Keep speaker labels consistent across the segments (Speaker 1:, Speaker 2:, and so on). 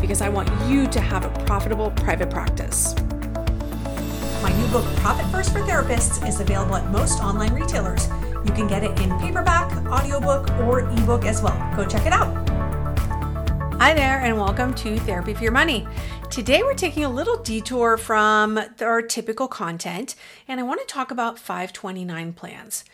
Speaker 1: because I want you to have a profitable private practice. My new book, Profit First for Therapists, is available at most online retailers. You can get it in paperback, audiobook, or ebook as well. Go check it out. Hi there, and welcome to Therapy for Your Money. Today, we're taking a little detour from our typical content, and I want to talk about 529 plans.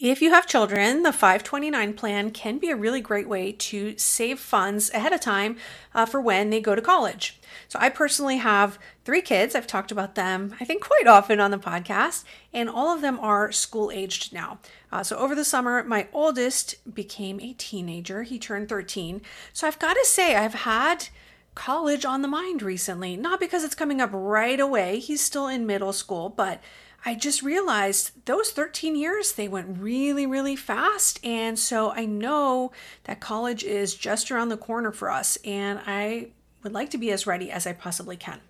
Speaker 1: If you have children, the 529 plan can be a really great way to save funds ahead of time uh, for when they go to college. So, I personally have three kids. I've talked about them, I think, quite often on the podcast, and all of them are school aged now. Uh, so, over the summer, my oldest became a teenager. He turned 13. So, I've got to say, I've had college on the mind recently, not because it's coming up right away. He's still in middle school, but I just realized those 13 years, they went really, really fast. And so I know that college is just around the corner for us, and I would like to be as ready as I possibly can.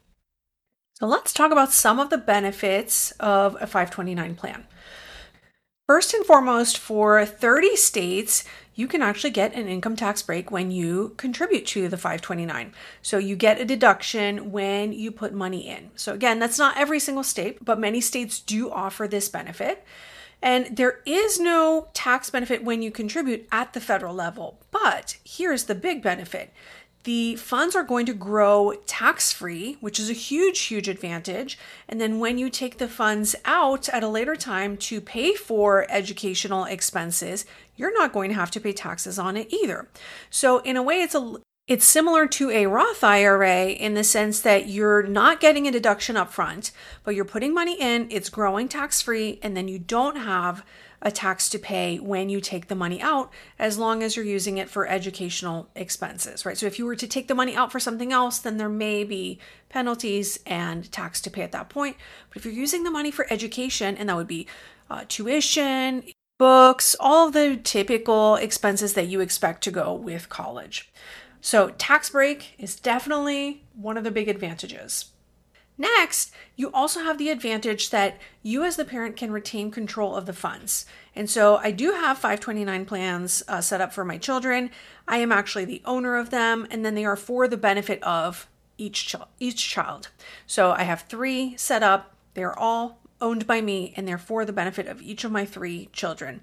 Speaker 1: So let's talk about some of the benefits of a 529 plan. First and foremost, for 30 states, you can actually get an income tax break when you contribute to the 529. So you get a deduction when you put money in. So again, that's not every single state, but many states do offer this benefit. And there is no tax benefit when you contribute at the federal level. But here's the big benefit the funds are going to grow tax free, which is a huge, huge advantage. And then when you take the funds out at a later time to pay for educational expenses, you're not going to have to pay taxes on it either. So in a way, it's a it's similar to a Roth IRA in the sense that you're not getting a deduction up front, but you're putting money in, it's growing tax free, and then you don't have a tax to pay when you take the money out as long as you're using it for educational expenses, right? So if you were to take the money out for something else, then there may be penalties and tax to pay at that point. But if you're using the money for education, and that would be uh, tuition, books, all the typical expenses that you expect to go with college. So, tax break is definitely one of the big advantages. Next, you also have the advantage that you, as the parent, can retain control of the funds. And so, I do have 529 plans uh, set up for my children. I am actually the owner of them, and then they are for the benefit of each, ch- each child. So, I have three set up. They're all owned by me, and they're for the benefit of each of my three children.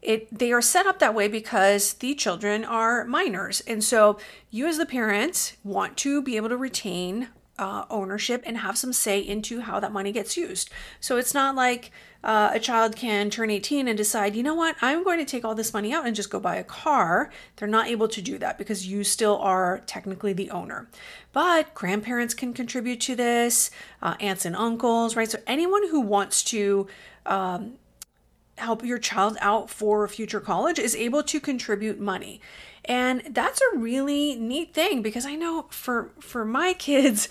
Speaker 1: It, they are set up that way because the children are minors. And so you, as the parents want to be able to retain uh, ownership and have some say into how that money gets used. So it's not like uh, a child can turn 18 and decide, you know what, I'm going to take all this money out and just go buy a car. They're not able to do that because you still are technically the owner. But grandparents can contribute to this, uh, aunts and uncles, right? So anyone who wants to um, help your child out for future college is able to contribute money. And that's a really neat thing because I know for for my kids,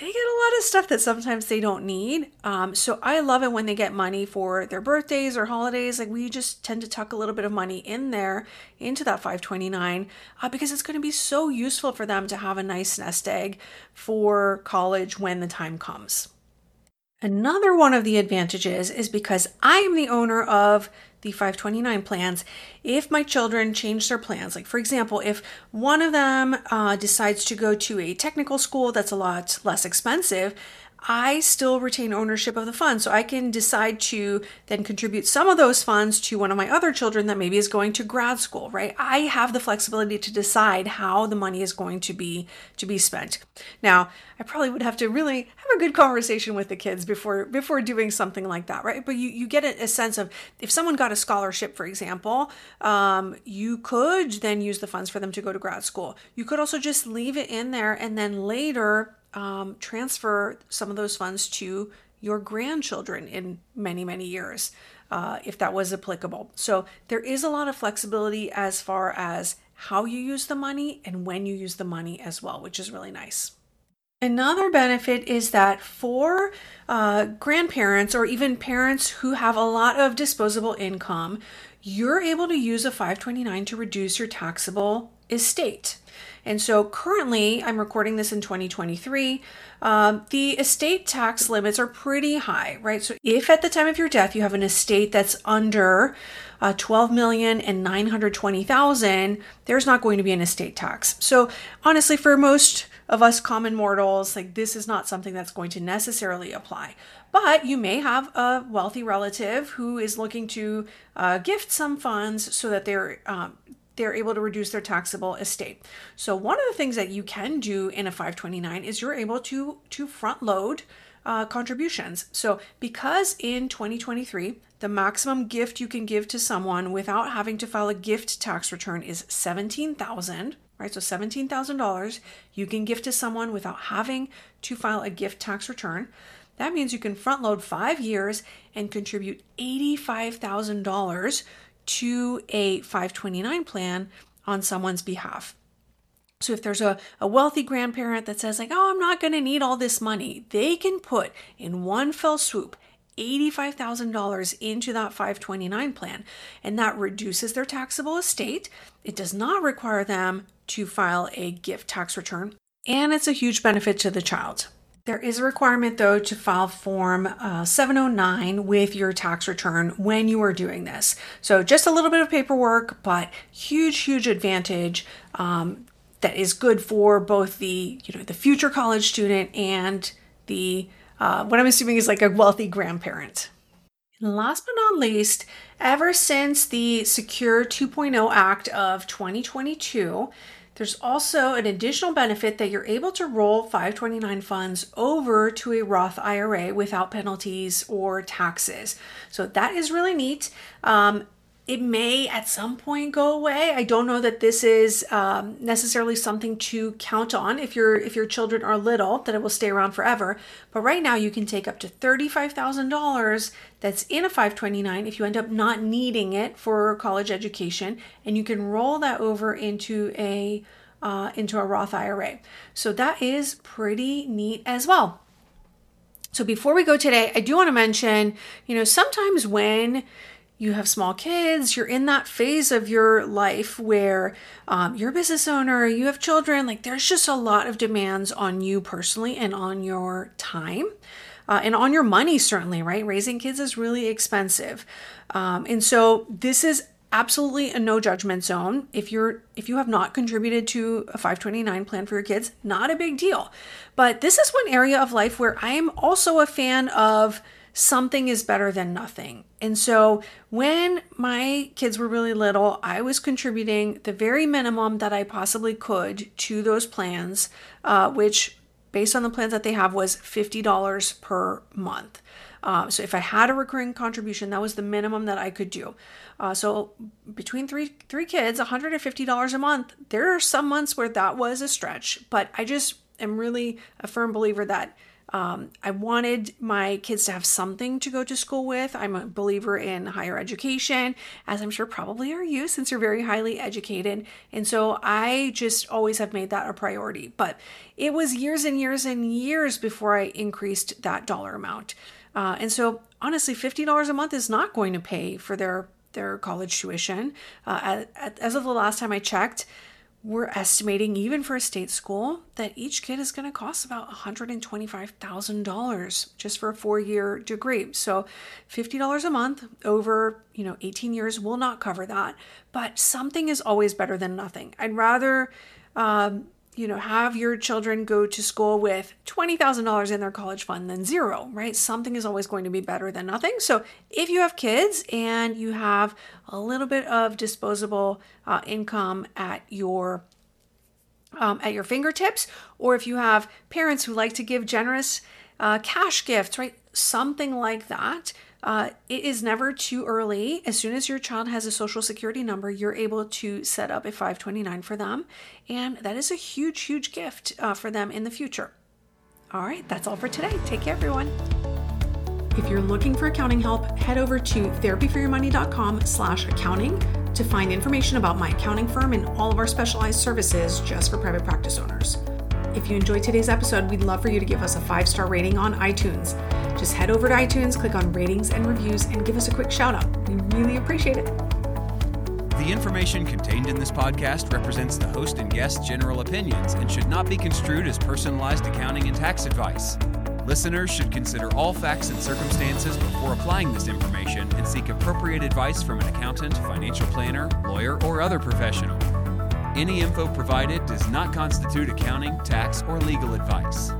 Speaker 1: they get a lot of stuff that sometimes they don't need. Um, so I love it when they get money for their birthdays or holidays. Like we just tend to tuck a little bit of money in there into that 529 uh, because it's going to be so useful for them to have a nice nest egg for college when the time comes. Another one of the advantages is because I am the owner of the 529 plans. If my children change their plans, like for example, if one of them uh, decides to go to a technical school that's a lot less expensive, I still retain ownership of the fund. So I can decide to then contribute some of those funds to one of my other children that maybe is going to grad school, right? I have the flexibility to decide how the money is going to be to be spent. Now, I probably would have to really have a good conversation with the kids before before doing something like that, right? But you, you get a, sense of if someone got a scholarship, for example, um, you could then use the funds for them to go to grad school. You could also just leave it in there and then later um, transfer some of those funds to your grandchildren in many, many years, uh, if that was applicable. So there is a lot of flexibility as far as how you use the money and when you use the money as well, which is really nice. Another benefit is that for uh, grandparents or even parents who have a lot of disposable income, you're able to use a 529 to reduce your taxable estate. And so currently, I'm recording this in 2023. Um, the estate tax limits are pretty high, right? So if at the time of your death you have an estate that's under uh, 12 million and 920,000, there's not going to be an estate tax. So honestly, for most of us common mortals, like this is not something that's going to necessarily apply. But you may have a wealthy relative who is looking to uh, gift some funds so that they're um, they're able to reduce their taxable estate. So one of the things that you can do in a 529 is you're able to to front load uh, contributions. So because in 2023 the maximum gift you can give to someone without having to file a gift tax return is 17,000, right? So $17,000 you can give to someone without having to file a gift tax return. That means you can front load 5 years and contribute $85,000 to a 529 plan on someone's behalf. So if there's a, a wealthy grandparent that says, like, oh, I'm not going to need all this money, they can put in one fell swoop $85,000 into that 529 plan, and that reduces their taxable estate. It does not require them to file a gift tax return, and it's a huge benefit to the child. There is a requirement, though, to file Form uh, 709 with your tax return when you are doing this. So, just a little bit of paperwork, but huge, huge advantage um, that is good for both the you know the future college student and the uh, what I'm assuming is like a wealthy grandparent. And last but not least, ever since the Secure 2.0 Act of 2022, there's also an additional benefit that you're able to roll 529 funds over to a Roth IRA without penalties or taxes. So that is really neat. Um, it may at some point go away. I don't know that this is um, necessarily something to count on if your if your children are little that it will stay around forever. But right now you can take up to thirty five thousand dollars that's in a five twenty nine if you end up not needing it for college education, and you can roll that over into a uh, into a Roth IRA. So that is pretty neat as well. So before we go today, I do want to mention, you know, sometimes when you have small kids, you're in that phase of your life where um, you're a business owner, you have children, like there's just a lot of demands on you personally and on your time. Uh, and on your money, certainly, right? Raising kids is really expensive. Um, and so, this is absolutely a no judgment zone if you're if you have not contributed to a 529 plan for your kids not a big deal but this is one area of life where i am also a fan of something is better than nothing. And so when my kids were really little, I was contributing the very minimum that I possibly could to those plans, uh, which based on the plans that they have was $50 per month. Uh, so if I had a recurring contribution, that was the minimum that I could do. Uh, so between three three kids, $150 a month. There are some months where that was a stretch, but I just am really a firm believer that um, I wanted my kids to have something to go to school with. I'm a believer in higher education, as I'm sure probably are you, since you're very highly educated. And so I just always have made that a priority. But it was years and years and years before I increased that dollar amount. Uh, and so honestly, $50 a month is not going to pay for their their college tuition. Uh, as of the last time I checked, we're estimating, even for a state school, that each kid is going to cost about $125,000 just for a four-year degree. So, $50 a month over, you know, 18 years will not cover that. But something is always better than nothing. I'd rather um, you know, have your children go to school with $20,000 in their college fund than zero, right? Something is always going to be better than nothing. So, if you have kids and you have a little bit of disposable uh, income at your um, at your fingertips, or if you have parents who like to give generous uh, cash gifts, right? Something like that uh, it is never too early. As soon as your child has a social security number, you're able to set up a 529 for them. And that is a huge, huge gift uh, for them in the future. All right, that's all for today. Take care, everyone. If you're looking for accounting help, head over to therapyforyourmoney.com slash accounting to find information about my accounting firm and all of our specialized services just for private practice owners. If you enjoyed today's episode, we'd love for you to give us a five star rating on iTunes. Just head over to iTunes, click on ratings and reviews, and give us a quick shout out. We really appreciate it.
Speaker 2: The information contained in this podcast represents the host and guest's general opinions and should not be construed as personalized accounting and tax advice. Listeners should consider all facts and circumstances before applying this information and seek appropriate advice from an accountant, financial planner, lawyer, or other professional. Any info provided does not constitute accounting, tax, or legal advice.